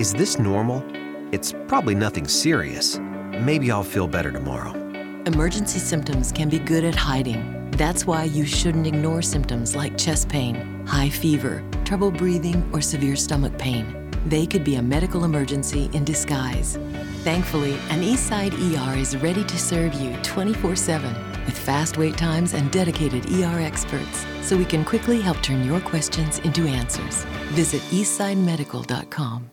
Is this normal? It's probably nothing serious. Maybe I'll feel better tomorrow. Emergency symptoms can be good at hiding. That's why you shouldn't ignore symptoms like chest pain, high fever, trouble breathing, or severe stomach pain. They could be a medical emergency in disguise. Thankfully, an Eastside ER is ready to serve you 24 7 with fast wait times and dedicated ER experts so we can quickly help turn your questions into answers. Visit eastsidemedical.com.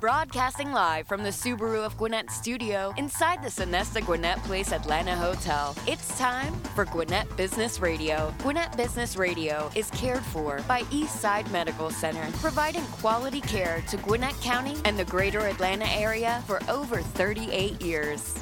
Broadcasting live from the Subaru of Gwinnett studio inside the Sonesta Gwinnett Place Atlanta Hotel. It's time for Gwinnett Business Radio. Gwinnett Business Radio is cared for by Eastside Medical Center, providing quality care to Gwinnett County and the greater Atlanta area for over 38 years.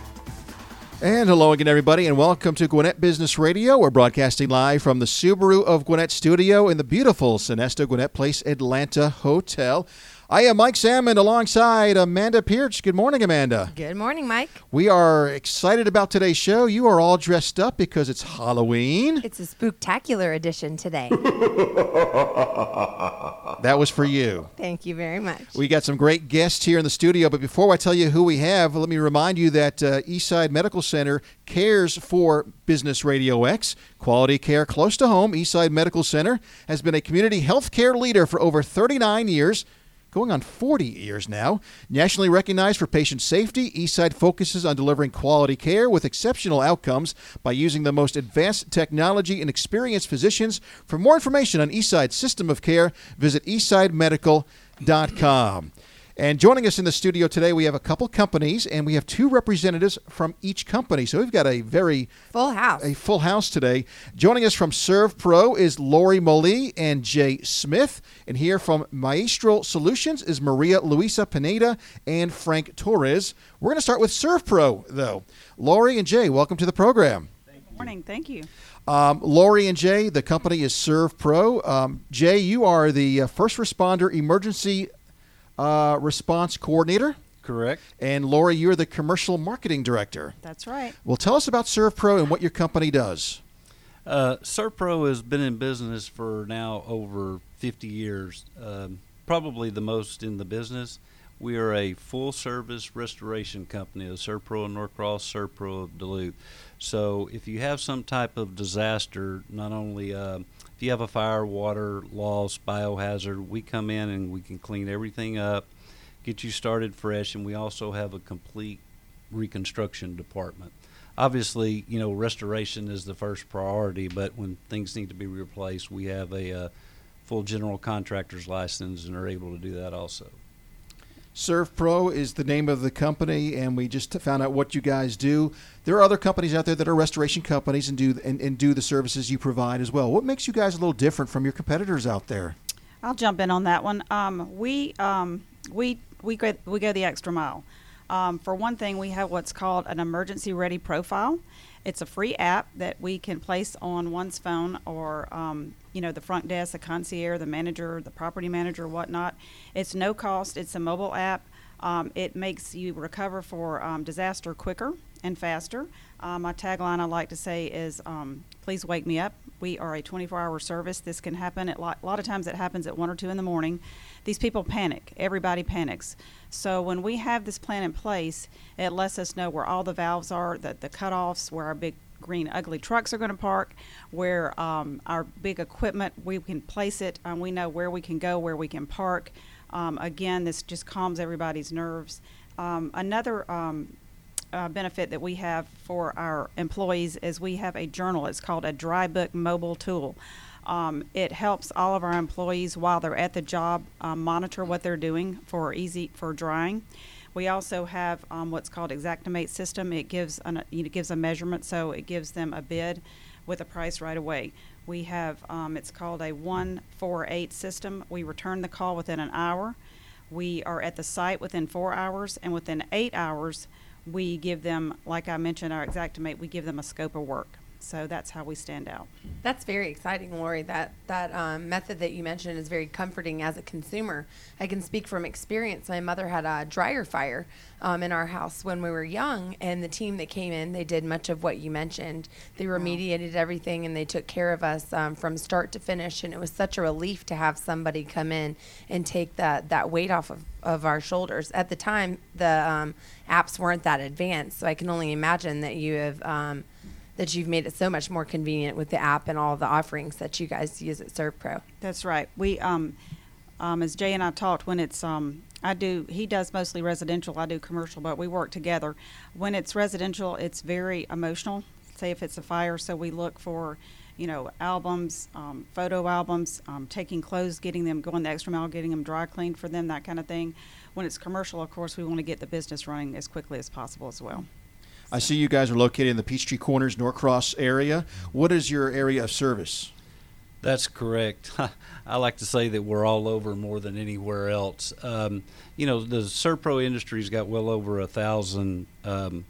And hello again, everybody, and welcome to Gwinnett Business Radio. We're broadcasting live from the Subaru of Gwinnett studio in the beautiful Sonesta Gwinnett Place Atlanta Hotel. I am Mike Salmon alongside Amanda Pierce. Good morning, Amanda. Good morning, Mike. We are excited about today's show. You are all dressed up because it's Halloween. It's a spooktacular edition today. That was for you. Thank you very much. We got some great guests here in the studio, but before I tell you who we have, let me remind you that uh, Eastside Medical Center cares for Business Radio X. Quality care close to home. Eastside Medical Center has been a community health care leader for over 39 years. Going on 40 years now. Nationally recognized for patient safety, Eastside focuses on delivering quality care with exceptional outcomes by using the most advanced technology and experienced physicians. For more information on Eastside's system of care, visit eastsidemedical.com. And joining us in the studio today, we have a couple companies, and we have two representatives from each company. So we've got a very Full house. a full house today. Joining us from ServPro is Lori Mullee and Jay Smith. And here from Maestro Solutions is Maria Luisa Pineda and Frank Torres. We're going to start with ServPro, though. Lori and Jay, welcome to the program. Good Morning, thank you. Um, Lori and Jay, the company is ServPro. Um, Jay, you are the uh, first responder emergency uh, response coordinator. Correct. And Lori, you're the commercial marketing director. That's right. Well, tell us about ServPro and what your company does. Uh, ServPro has been in business for now over 50 years, um, probably the most in the business. We are a full service restoration company, a ServPro of Norcross, ServPro of Duluth. So if you have some type of disaster, not only uh, if you have a fire, water loss, biohazard, we come in and we can clean everything up, get you started fresh, and we also have a complete reconstruction department obviously, you know, restoration is the first priority, but when things need to be replaced, we have a uh, full general contractor's license and are able to do that also. ServPro is the name of the company, and we just found out what you guys do. There are other companies out there that are restoration companies and do and, and do the services you provide as well. What makes you guys a little different from your competitors out there? I'll jump in on that one. Um, we um, we we go we go the extra mile. Um, for one thing, we have what's called an emergency ready profile. It's a free app that we can place on one's phone or, um, you know, the front desk, the concierge, the manager, the property manager, whatnot. It's no cost. It's a mobile app. Um, it makes you recover for um, disaster quicker and faster. Uh, my tagline I like to say is, um, "Please wake me up." We are a 24-hour service. This can happen at lot, a lot of times. It happens at one or two in the morning. These people panic. Everybody panics. So when we have this plan in place, it lets us know where all the valves are, the, the cutoffs, where our big green ugly trucks are going to park, where um, our big equipment, we can place it. Um, we know where we can go, where we can park. Um, again, this just calms everybody's nerves. Um, another um, uh, benefit that we have for our employees is we have a journal. It's called a DryBook mobile tool. Um, it helps all of our employees while they're at the job um, monitor what they're doing for easy for drying. We also have um, what's called Xactimate system. It gives an, it gives a measurement, so it gives them a bid with a price right away. We have um, it's called a one four eight system. We return the call within an hour. We are at the site within four hours, and within eight hours, we give them, like I mentioned, our Xactimate. We give them a scope of work. So that's how we stand out. That's very exciting, Lori. That that um, method that you mentioned is very comforting as a consumer. I can speak from experience. My mother had a dryer fire um, in our house when we were young, and the team that came in, they did much of what you mentioned. They remediated everything, and they took care of us um, from start to finish. And it was such a relief to have somebody come in and take that that weight off of, of our shoulders. At the time, the um, apps weren't that advanced, so I can only imagine that you have. That you've made it so much more convenient with the app and all the offerings that you guys use at ServPro. That's right. We, um, um, as Jay and I talked, when it's, um, I do, he does mostly residential, I do commercial, but we work together. When it's residential, it's very emotional. Say if it's a fire, so we look for, you know, albums, um, photo albums, um, taking clothes, getting them going the extra mile, getting them dry cleaned for them, that kind of thing. When it's commercial, of course, we want to get the business running as quickly as possible as well. I see you guys are located in the Peachtree Corners, Norcross area. What is your area of service? That's correct. I like to say that we're all over more than anywhere else. Um, you know, the Servpro industry's got well over a thousand um,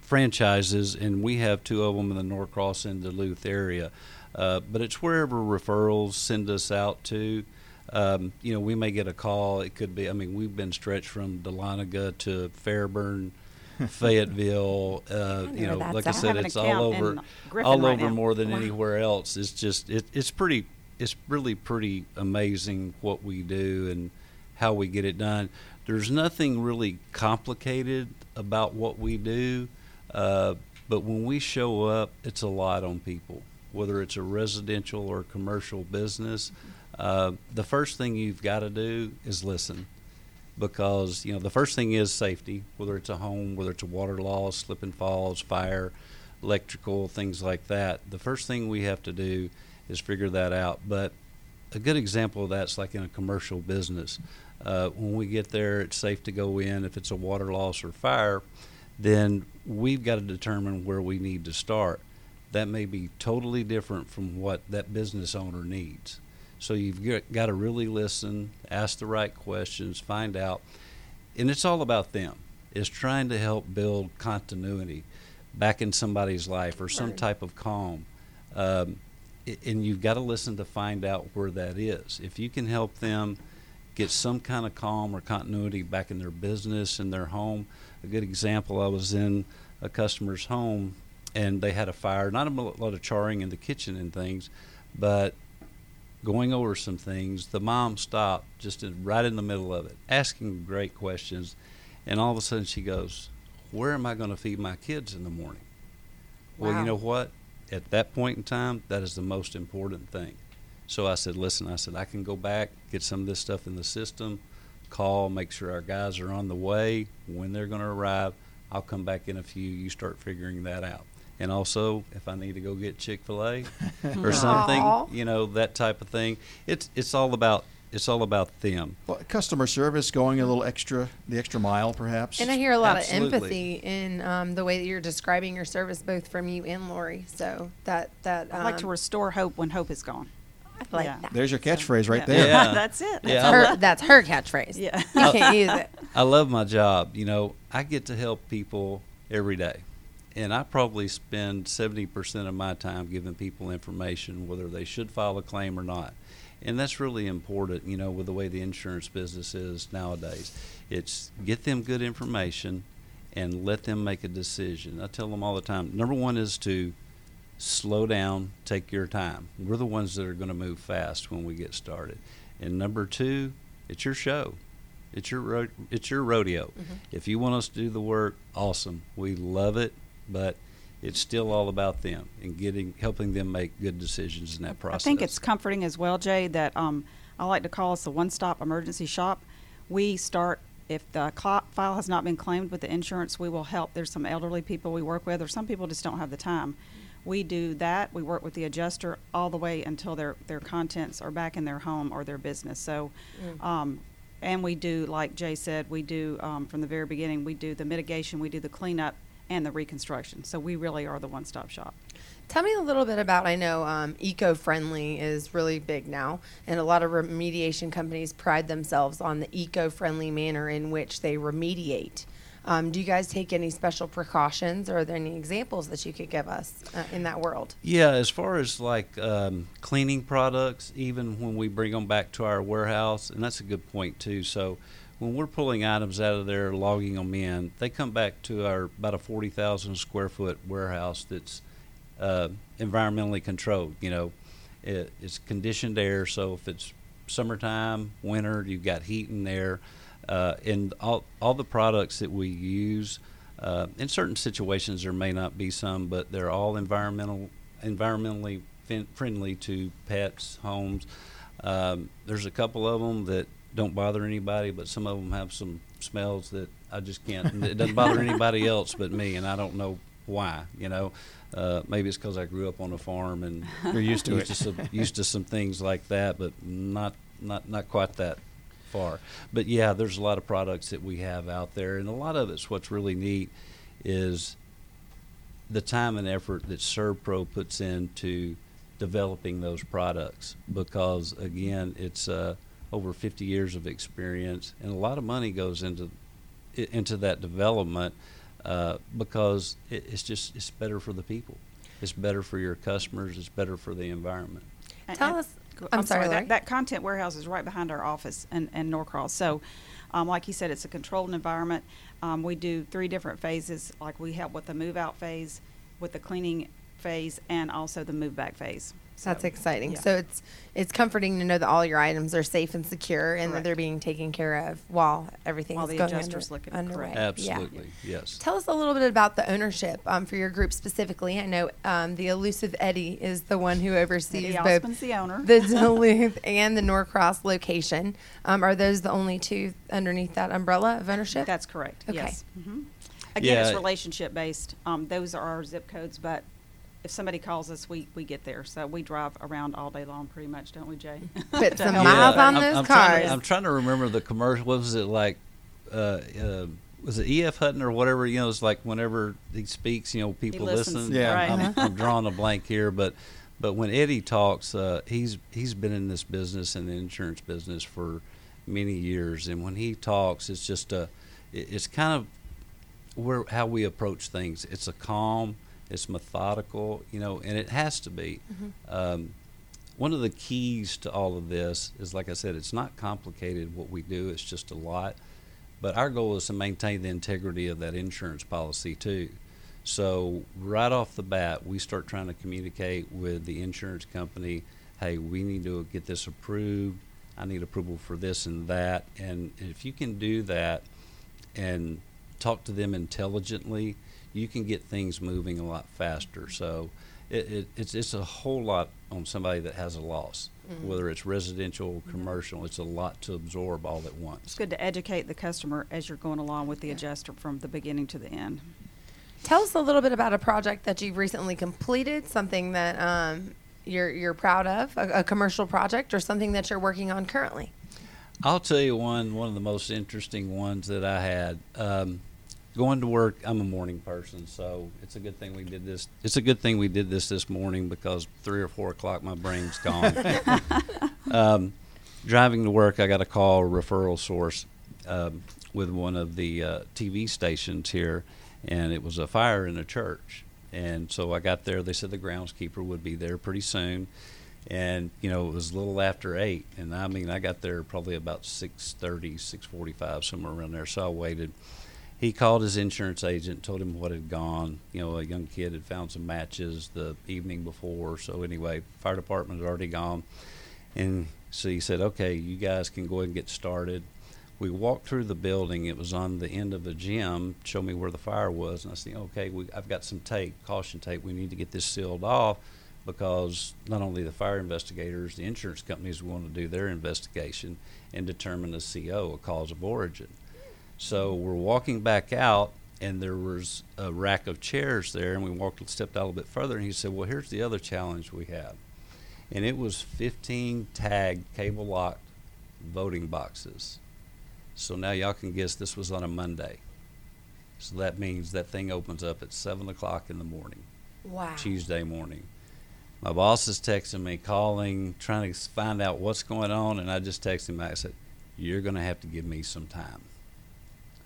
franchises, and we have two of them in the Norcross and Duluth area. Uh, but it's wherever referrals send us out to. Um, you know, we may get a call. It could be. I mean, we've been stretched from Dahlonega to Fairburn, Fayetteville. Uh, you know, like I. Said, it's all over, all right over now. more than Wow. anywhere else. It's just it, it's pretty. It's really pretty amazing what we do and how we get it done. There's nothing really complicated about what we do, uh, but when we show up, it's a lot on people. Whether it's a residential or commercial business, uh, the first thing you've got to do is listen because you know the first thing is safety whether it's a home whether it's a water loss slip and falls fire electrical things like that. The first thing we have to do is figure that out. But a good example of that's like in a commercial business. Uh, when we get there it's safe to go in. If it's a water loss or fire then we've got to determine where we need to start. That may be totally different from what that business owner needs so you've got to really listen, ask the right questions, find out. And it's all about them. It's trying to help build continuity back in somebody's life or some Right. type of calm. Um, and you've got to listen to find out where that is. If you can help them get some kind of calm or continuity back in their business and their home, a good example I was in a customer's home and they had a fire, not a lot of charring in the kitchen and things, but going over some things, the mom stopped just in, right in the middle of it, asking great questions, and all of a sudden she goes, "Where am I going to feed my kids in the morning?" Well, you know what? At that point in time, that is the most important thing. So I said, "Listen," I said, "I can go back, get some of this stuff in the system, call, make sure our guys are on the way when they're going to arrive. I'll come back in a few. You start figuring that out." And also, if I need to go get Chick Fil A or something, Aw. you know that type of thing. It's it's all about it's all about them. Well, customer service, going a little extra, the extra mile, perhaps. And I hear a lot Absolutely. of empathy in um, the way that you're describing your service, both from you and Lori. So that that um, I like to restore hope when hope is gone. I like yeah. that. There's your catchphrase right Yeah. there. Yeah. That's it. Yeah, That's I her, lo- that's her catchphrase. Yeah. You can't use it. I love my job. You know, I get to help people every day. And I probably spend 70% of my time giving people information, whether they should file a claim or not. And that's really important, you know, with the way the insurance business is nowadays. It's get them good information and let them make a decision. I tell them all the time number one is to slow down, take your time. We're the ones that are going to move fast when we get started. And number two, it's your show. It's your ro- it's your rodeo. Mm-hmm. If you want us to do the work, awesome. We love it, but it's still all about them and getting helping them make good decisions in that process. I think it's comforting as well, Jay, that um, I like to call us a one-stop emergency shop. We start if the file has not been claimed with the insurance, we will help. There's some elderly people we work with, or some people just don't have the time. We do that. We work with the adjuster all the way until their their contents are back in their home or their business. So, um, and we do, like Jay said, we do um, from the very beginning. We do the mitigation, we do the cleanup, and the reconstruction. So we really are the one-stop shop. Tell me a little bit about. I know um, eco-friendly is really big now, and a lot of remediation companies pride themselves on the eco-friendly manner in which they remediate. Um, do you guys take any special precautions, or are there any examples that you could give us uh, in that world? Yeah, as far as like um, cleaning products, even when we bring them back to our warehouse, and that's a good point too. So when we're pulling items out of there, logging them in, they come back to our about a forty thousand square foot warehouse that's uh, environmentally controlled. You know, it, it's conditioned air, so if it's summertime, winter, you've got heat in there, uh, and all all the products that we use. Uh, in certain situations, there may not be some, but they're all environmental, environmentally fin- friendly to pets, homes. Um, there's a couple of them that don't bother anybody, but some of them have some smells that I just can't. it doesn't bother anybody else but me, and I don't know why. You know, uh, maybe it's because I grew up on a farm and You're used to used it. to some, used to some things like that, but not not not quite that far. But yeah, there's a lot of products that we have out there, and a lot of it's what's really neat is the time and effort that ServPro puts into developing those products because again it's uh, over 50 years of experience and a lot of money goes into into that development uh, because it, it's just it's better for the people it's better for your customers it's better for the environment And- Tell and- us- go- I'm sorry, Larry. that, that content warehouse is right behind our office in, in Norcross. So, um, like you said, it's a controlled environment. Um, we do three different phases. Like we help with the move out phase, with the cleaning phase, and also the move back phase. That's So, exciting. yeah. So it's it's comforting to know that all your items are safe and secure, and that they're being taken care of while everything While is the going adjuster's under, looking underway. correct. Yeah. absolutely yes Tell us a little bit about the ownership um, for your group specifically. I know um, the elusive Eddie is the one who oversees Eddie both the owner. the Duluth and the Norcross location. Um, are those the only two underneath that umbrella of ownership? That's correct. Okay. Yes. hmm Again, it's relationship based. Um, those are our zip codes, but if somebody calls us, we, we get there. So we drive around all day long, pretty much, don't we, Jay? Put some miles out. on I'm, those I'm Trying cars. to, I'm trying to remember the commercial. What was it like? Uh, uh, was it E.F. Hutton or whatever? You know, it's like whenever he speaks, you know, people listen. Yeah. right. I'm, I'm drawing a blank here, but but when Eddie talks, uh, he's he's been in this business and the insurance business for many years, and when he talks, it's just a, it's kind of where how we approach things. It's a calm, it's methodical, you know, and it has to be. Um, one of the keys to all of this is, like I said, it's not complicated what we do. It's just a lot. But our goal is to maintain the integrity of that insurance policy too. So right off the bat, we start trying to communicate with the insurance company. Hey, we need to get this approved. I need approval for this and that. And if you can do that, and talk to them intelligently, you can get things moving a lot faster. So it, it, it's it's a whole lot on somebody that has a loss, whether it's residential or commercial. It's a lot to absorb all at once. It's good to educate the customer as you're going along with the adjuster from the beginning to the end. Tell us a little bit about a project that you've recently completed, something that um, you're you're proud of, a, a commercial project, or something that you're working on currently. I'll tell you one one of the most interesting ones that I had. Um, going to work, I'm a morning person, so it's a good thing we did this. It's a good thing we did this this morning because three or four o'clock, my brain's gone. um, driving to work, I got a call referral source um, with one of the uh, TV stations here, and it was a fire in a church. And so I got there. They said the groundskeeper would be there pretty soon, and you know it was a little after eight. And I mean, I got there probably about 6:30, 6:45, somewhere around there. So I waited. He called his insurance agent, told him what had gone. You know, a young kid had found some matches the evening before. So anyway, fire department had already gone. And so he said, okay, you guys can go ahead and get started. We walked through the building. It was on the end of the gym. Show me where the fire was. And I said, okay, we, I've got some tape, caution tape. We need to get this sealed off because not only the fire investigators, the insurance companies want to do their investigation and determine a CO, a cause of origin. So we're walking back out, and there was a rack of chairs there, and we walked, stepped out a little bit further, and he said, "Well, here's the other challenge we have," and it was 15 tagged, cable locked voting boxes. So now y'all can guess this was on a Monday. So that means that thing opens up at seven o'clock in the morning. Wow. Tuesday morning. My boss is texting me, calling, trying to find out what's going on, and I just texted him back. I said, "You're going to have to give me some time."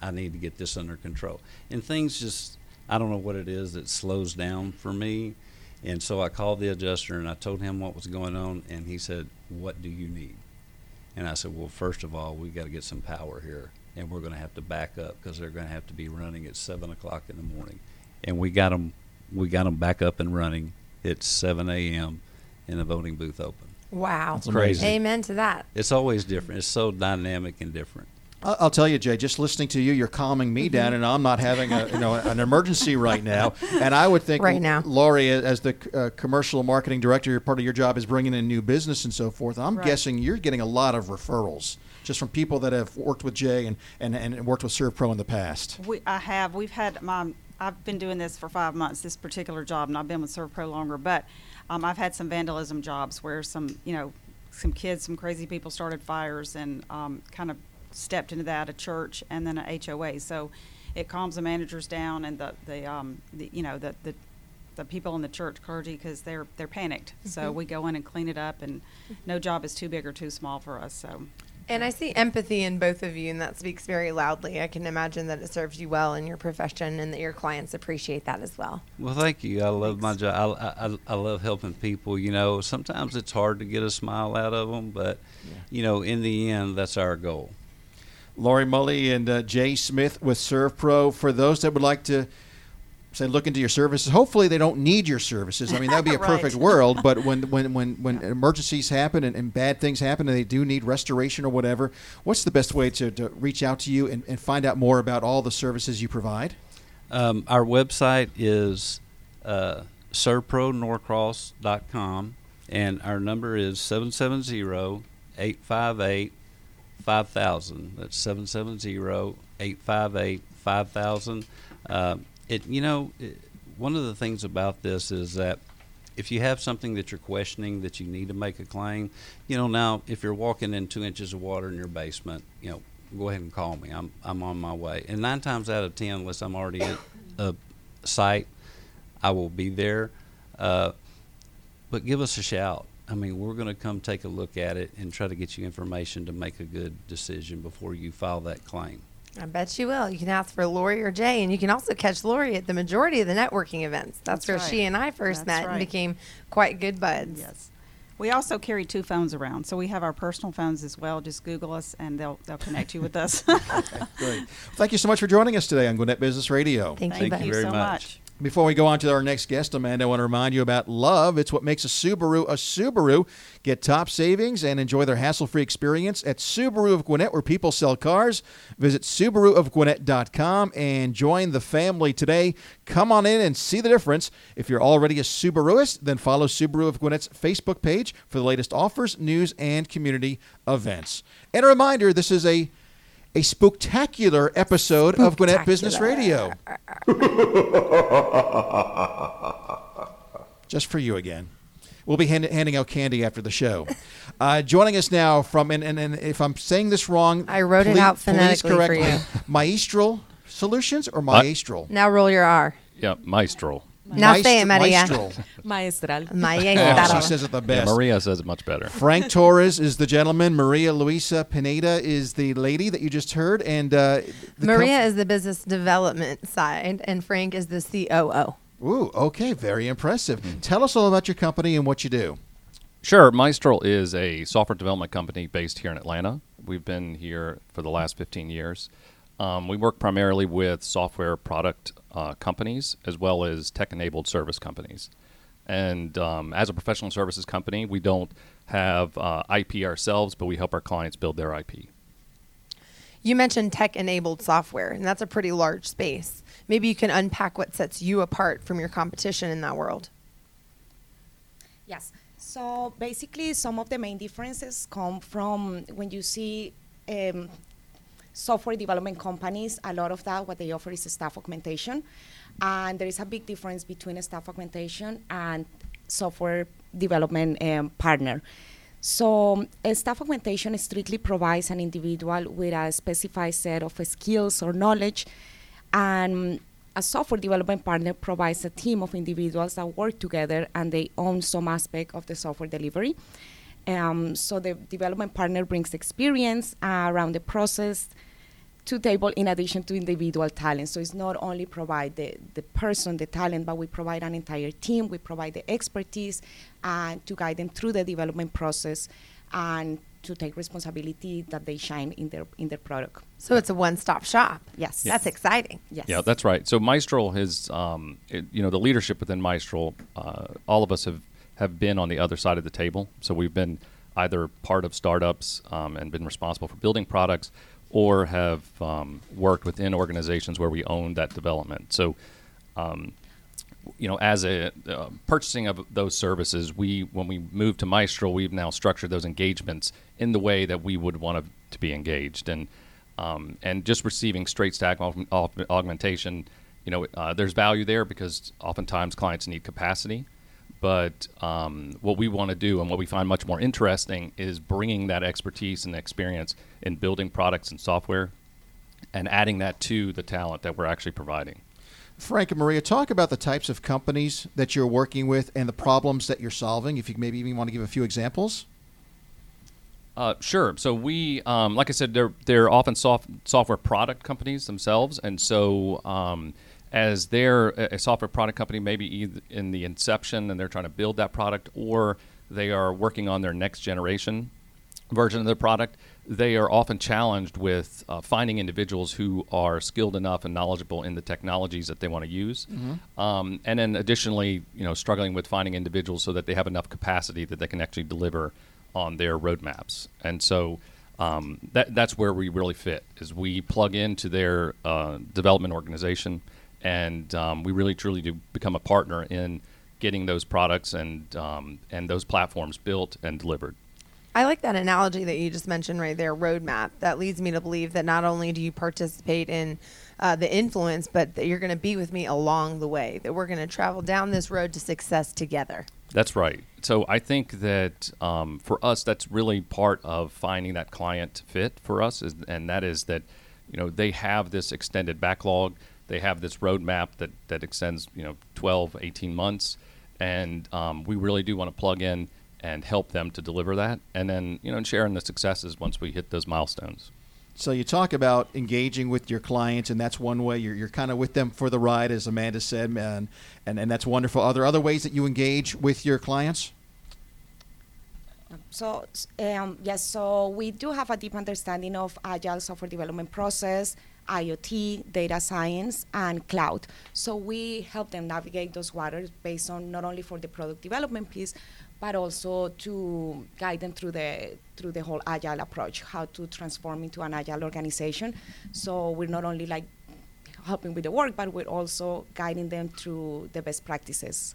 I need to get this under control. And things just, I don't know what it is that slows down for me. And so I called the adjuster and I told him what was going on, and he said, What do you need? And I said, Well, first of all, we've got to get some power here, and we're going to have to back up because they're going to have to be running at 7 o'clock in the morning. And we got them, we got them back up and running at 7 a.m. and the voting booth open. Wow. It's crazy. Amen to that. It's always different. It's so dynamic and different. I- I'll tell you, Jay. Just listening to you, you're calming me down, and I'm not having a you know an emergency right now. And I would think, Right now. Lori, as the uh, commercial marketing director, your part of your job is bringing in new business and so forth. I'm Right. guessing you're getting a lot of referrals just from people that have worked with Jay and and, and worked with ServPro in the past. We, I have. We've had my. I've been doing this for five months. This particular job, and I've been with ServPro longer. But um, I've had some vandalism jobs where some, you know, some kids, some crazy people started fires and um, kind of stepped into that a church and then a HOA. So it calms the managers down and the the, um, the you know the the the people in the church clergy because they're they're panicked. So we go in and clean it up, and no job is too big or too small for us. So And I see empathy in both of you, and that speaks very loudly. I can imagine that it serves you well in your profession and that your clients appreciate that as well. Well, thank you. I love my job. I, I, I love helping people. You know, sometimes it's hard to get a smile out of them, but, you know, in the end, that's our goal. Lori Mullee and uh, Jay Smith with ServPro. For those that would like to say look into your services, hopefully they don't need your services. I mean that'd be a Right. perfect world. But when when when when emergencies happen and, and bad things happen and they do need restoration or whatever, what's the best way to, to reach out to you and, and find out more about all the services you provide? Um, our website is uh, servpronorcross.com, and our number is 770 858 5000. That's 770 858 5000. Um, It, you know, it, one of the things about this is that if you have something that you're questioning that you need to make a claim, you know, now if you're walking in two inches of water in your basement, you know, go ahead and call me. I'm I'm on my way. And nine times out of ten, unless I'm already at a site, I will be there. Uh, but give us a shout. I mean, we're going to come take a look at it and try to get you information to make a good decision before you file that claim. I bet you will. You can ask for Lori or Jay, and you can also catch Lori at the majority of the networking events. That's, That's where right. she and I first That's met and became quite good buds. Yes. We also carry two phones around, so we have our personal phones as well. Just Google us, and they'll they'll connect you with us. Great. Thank you so much for joining us today on Gwinnett Business Radio. Thank, Thank you, you very so much. much. Before we go on to our next guest, Amanda, I want to remind you about love. It's what makes a Subaru a Subaru. Get top savings and enjoy their hassle free experience at Subaru of Gwinnett, where people sell cars. Visit SubaruofGwinnett.com and join the family today. Come on in and see the difference. If you're already a Subaruist, then follow Subaru of Gwinnett's Facebook page for the latest offers, news, and community events. And a reminder this is a a spectacular episode of Gwinnett Business Radio. just for you again. We'll be hand, handing out candy after the show. Uh, joining us now from, and, and, and if I'm saying this wrong, I wrote it out please phonetically for correct me. you. Maestral Solutions or Maestral? Now roll your R. Yeah, Maestro. Now say it, Maria. Maestral. Maestral. Oh, Maestro. she says it the Yeah, best. Maria says it much better. Frank Torres is the gentleman. Maria Luisa Pineda is the lady that you just heard. And uh, Maria com- is the business development side, and Frank is the COO. Ooh, okay, very impressive. Tell us all about your company and what you do. Sure, Maestral is a software development company based here in Atlanta. We've been here for the last 15 years. Um, we work primarily with software product uh, companies as well as tech enabled service companies. And um, as a professional services company, we don't have uh, IP ourselves, but we help our clients build their IP. You mentioned tech enabled software, and that's a pretty large space. Maybe you can unpack what sets you apart from your competition in that world. Yes. So basically, some of the main differences come from when you see um, software development companies. A lot of that, what they offer is staff augmentation, and there is a big difference between a staff augmentation and software development um, partner. So, a staff augmentation strictly provides an individual with a specified set of skills or knowledge, and a software development partner provides a team of individuals that work together and they own some aspect of the software delivery. Um, so the development partner brings experience uh, around the process, to table in addition to individual talent. So it's not only provide the, the person, the talent, but we provide an entire team. We provide the expertise and to guide them through the development process and to take responsibility that they shine in their in their product. So it's a one-stop shop. Yes. That's exciting. Yes. Yeah, that's right. So Maestral has, um, it, you know, the leadership within Maestral, uh, all of us have, have been on the other side of the table. So we've been either part of startups um, and been responsible for building products or have um, worked within organizations where we own that development. So, um, you know, as a uh, purchasing of those services, we when we moved to Maestral, we've now structured those engagements in the way that we would want to, to be engaged, and um, and just receiving straight stack aug- aug- augmentation, you know, uh, there's value there because oftentimes clients need capacity. But um, what we want to do and what we find much more interesting is bringing that expertise and experience in building products and software and adding that to the talent that we're actually providing. Frank and Maria, talk about the types of companies that you're working with and the problems that you're solving. If you maybe even want to give a few examples. Uh, sure. So we, um, like I said, they're they're often soft, software product companies themselves, and so um, as they're a, software product company, maybe in the inception and they're trying to build that product, or they are working on their next generation version of their product, they are often challenged with uh, finding individuals who are skilled enough and knowledgeable in the technologies that they want to use, um, and then additionally, you know, struggling with finding individuals so that they have enough capacity that they can actually deliver on their roadmaps. And so um, that that's where we really fit is we plug into their uh, development organization, and um, we really truly do become a partner in getting those products and um, and those platforms built and delivered. I like that analogy that you just mentioned right there, roadmap. That leads me to believe that not only do you participate in uh, the influence, but that you're going to be with me along the way, that we're going to travel down this road to success together. That's right. So I think that um, for us, that's really part of finding that client fit for us, is, and that is that you know they have this extended backlog, they have this roadmap that that extends you know 12, 18 months, and um, we really do want to plug in and help them to deliver that, and then you know and sharing the successes once we hit those milestones. So you talk about engaging with your clients, and that's one way you're, you're kind of with them for the ride, as Amanda said, and, and and that's wonderful. Are there other ways that you engage with your clients? So um, yes, so we do have a deep understanding of agile software development process, IoT, data science, and cloud. So we help them navigate those waters based on not only for the product development piece, but also to guide them through the through the whole agile approach, how to transform into an agile organization. So we're not only like helping with the work, but we're also guiding them through the best practices.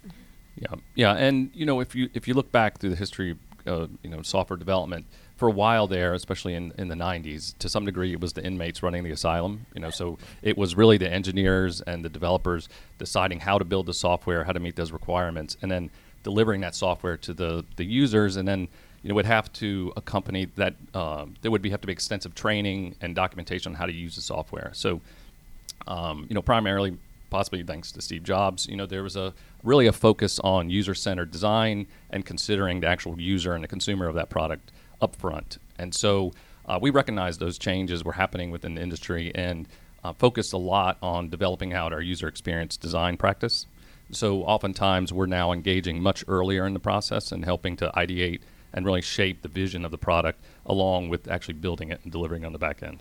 Yeah, yeah, and you know, if you if you look back through the history, of you know, software development for a while there, especially in in the '90s, to some degree, it was the inmates running the asylum. You know, so it was really the engineers and the developers deciding how to build the software, how to meet those requirements, and then delivering that software to the the users, and then you know would have to accompany that. Uh, there would be have to be extensive training and documentation on how to use the software. So um, you know, primarily possibly thanks to Steve Jobs, you know, there was a really a focus on user-centered design and considering the actual user and the consumer of that product up front. And so uh, we recognized those changes were happening within the industry and uh, focused a lot on developing out our user experience design practice. So oftentimes we're now engaging much earlier in the process and helping to ideate and really shape the vision of the product along with actually building it and delivering on the back end.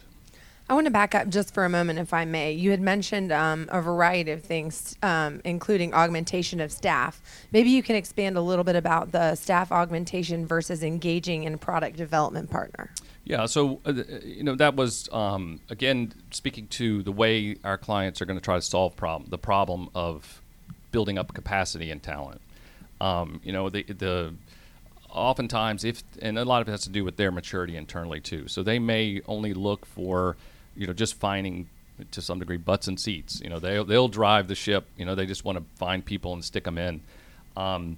I want to back up just for a moment, if I may. You had mentioned um, a variety of things, um, including augmentation of staff. Maybe you can expand a little bit about the staff augmentation versus engaging in product development partner. Yeah, so uh, you know that was um, again speaking to the way our clients are going to try to solve problem the problem of building up capacity and talent. Um, you know the the oftentimes if and a lot of it has to do with their maturity internally too. So they may only look for you know just finding to some degree butts and seats. You know they they'll drive the ship. You know they just want to find people and stick them in. Um,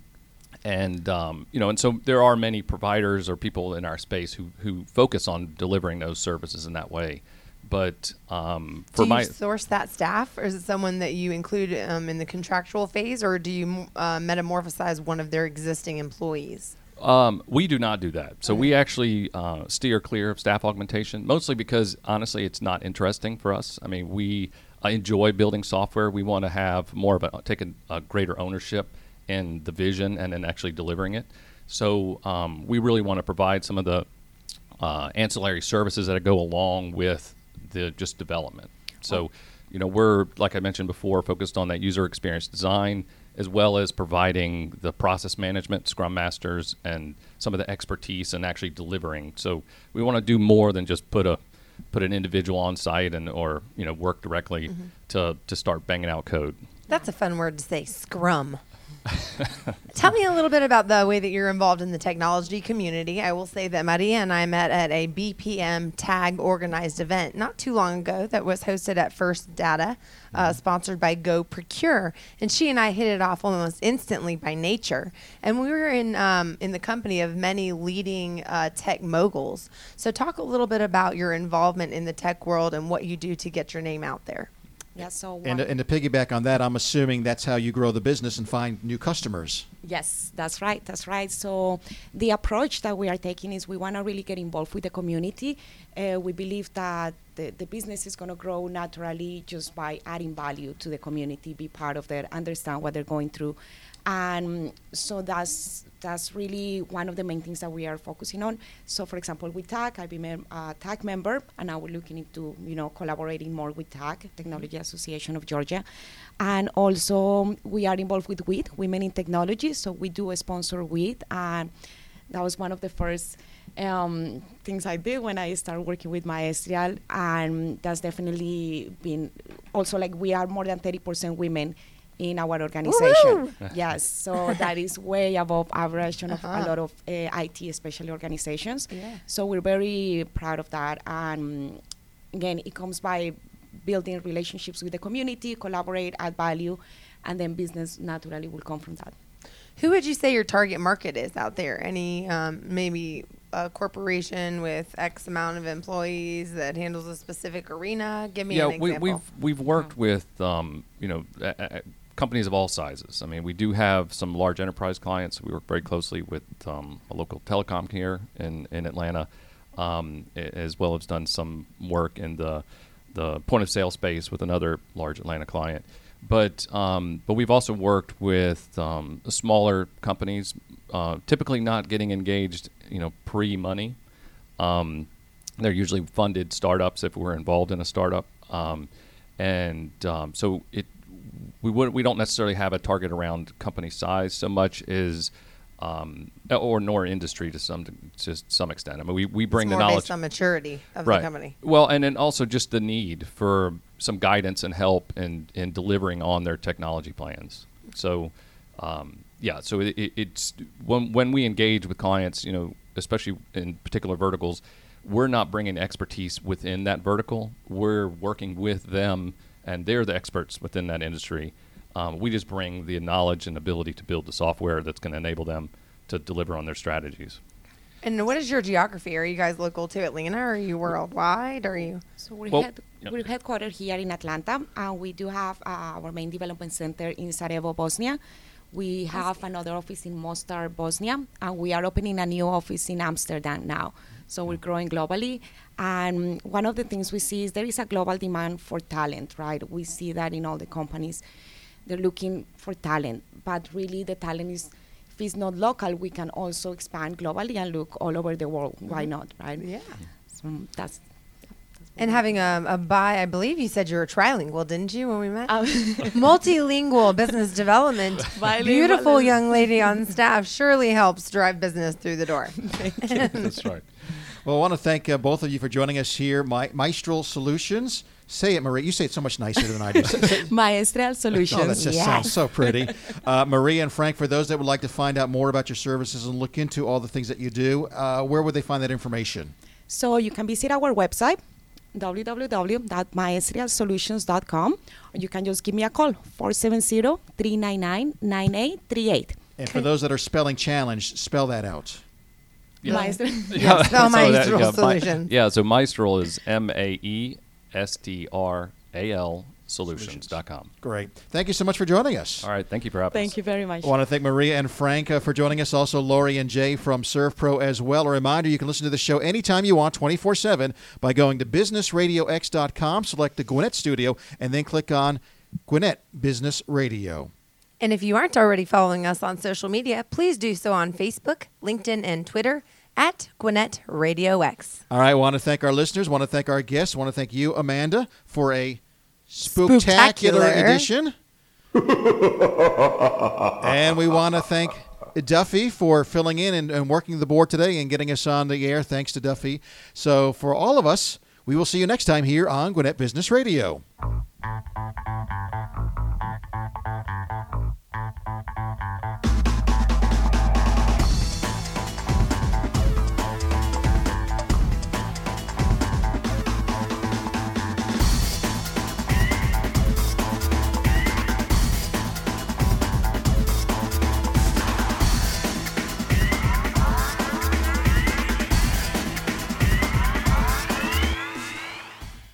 and um, you know, and so there are many providers or people in our space who who focus on delivering those services in that way. But um, for do you my source that staff, or is it someone that you include um, in the contractual phase, or do you uh, metamorphosize one of their existing employees? Um, we do not do that. So we actually uh, steer clear of staff augmentation, mostly because honestly, it's not interesting for us. I mean, we uh, enjoy building software. We want to have more of a take a, a greater ownership in the vision and then actually delivering it. So um, we really want to provide some of the uh, ancillary services that go along with the just development. So, you know, we're like I mentioned before, focused on that user experience design as well as providing the process management, Scrum Masters, and some of the expertise and actually delivering. So we want to do more than just put a put an individual on site and or you know work directly mm-hmm. to to start banging out code. That's a fun word to say, scrum. Tell me a little bit about the way that you're involved in the technology community. I will say that Maria and I met at a BPM tag organized event not too long ago that was hosted at First Data, uh, sponsored by Go Procure. And she and I hit it off almost instantly by nature. And we were in, um, in the company of many leading uh, tech moguls. So, talk a little bit about your involvement in the tech world and what you do to get your name out there. Yeah, so And, and to piggyback on that, I'm assuming that's how you grow the business and find new customers. Yes, that's right. That's right. So the approach that we are taking is we want to really get involved with the community. Uh, we believe that the, the business is going to grow naturally just by adding value to the community, be part of it, understand what they're going through, and so that's that's really one of the main things that we are focusing on. So, for example, with TAG, I've been a TAG member, and now we're looking into you know collaborating more with TAG, Technology Association of Georgia, and also we are involved with WIT, Women in Technology. So we do a sponsor WIT, and that was one of the first um, things I did when I started working with Maestral, and that's definitely been also like we are more than 30% women in our organization. yes, so that is way above average of a lot of uh, IT, especially organizations. Yeah. So we're very proud of that, and again, it comes by building relationships with the community, collaborate, add value, and then business naturally will come from that. Who would you say your target market is out there? Any um, maybe a corporation with X amount of employees that handles a specific arena? Give me yeah, an we, example. we've we've worked with um, you know a, a, companies of all sizes. I mean, we do have some large enterprise clients. We work very closely with um, a local telecom here in in Atlanta, um, as well as done some work in the the point of sale space with another large Atlanta client. But um, but we've also worked with um, smaller companies, uh, typically not getting engaged, you know, pre money. Um, they're usually funded startups if we're involved in a startup, um, and um, so it we would we don't necessarily have a target around company size so much as um, or nor industry to some to some extent. I mean, we, we bring the knowledge based on maturity of right. the company. Well, and then also just the need for some guidance and help in, in delivering on their technology plans. So, um, yeah, so it, it's when, when we engage with clients, you know, especially in particular verticals, we're not bringing expertise within that vertical. We're working with them, and they're the experts within that industry. Um, we just bring the knowledge and ability to build the software that's going to enable them to deliver on their strategies. And what is your geography? Are you guys local to Atlanta? Or are you worldwide? Are you? So we're, Well, head, yeah. we're headquartered here in Atlanta, and we do have uh, our main development center in Sarajevo, Bosnia. We have another office in Mostar, Bosnia, and we are opening a new office in Amsterdam now. So we're growing globally. And one of the things we see is there is a global demand for talent, right? We see that in all the companies. They're looking for talent, but really the talent is, if it's not local, we can also expand globally and look all over the world. Why mm-hmm. not, right? Yeah. So that's And having a, a bi, I believe you said you were trilingual, didn't you, when we met? Um, Multilingual business development. Bilingual Beautiful is- young lady on staff surely helps drive business through the door. That's right. Well, I want to thank uh, both of you for joining us here. My, Maestral Solutions. Say it, Marie. You say it so much nicer than I do. Say- say- Maestral Solutions. Oh, that just sounds so pretty. Uh, Maria and Frank, for those that would like to find out more about your services and look into all the things that you do, uh, where would they find that information? So you can visit our website www.maestralsolutions.com or you can just give me a call 470-399-9838. And for those that are spelling challenged, spell that out. Maestro- Yeah, spell so that- yeah, Mi- Solutions. yeah, so Maestral is M A E S T R A L solutions.com. Great. Thank you so much for joining us. All right. Thank you for having us. Thank you very much. I want to thank Maria and Frank uh, for joining us. Also, Lori and Jay from Surf ServPro as well. A reminder you can listen to the show anytime you want, 24 7, by going to businessradiox.com, select the Gwinnett Studio, and then click on Gwinnett Business Radio. And if you aren't already following us on social media, please do so on Facebook, LinkedIn, and Twitter at Gwinnett Radio X. All right. I want to thank our listeners. want to thank our guests. want to thank you, Amanda, for a Spooktacular, Spooktacular. Edition. and we want to thank Duffy for filling in and, and, working the board today and getting us on the air. Thanks to Duffy. So, for all of us, we will see you next time here on Gwinnett Business Radio.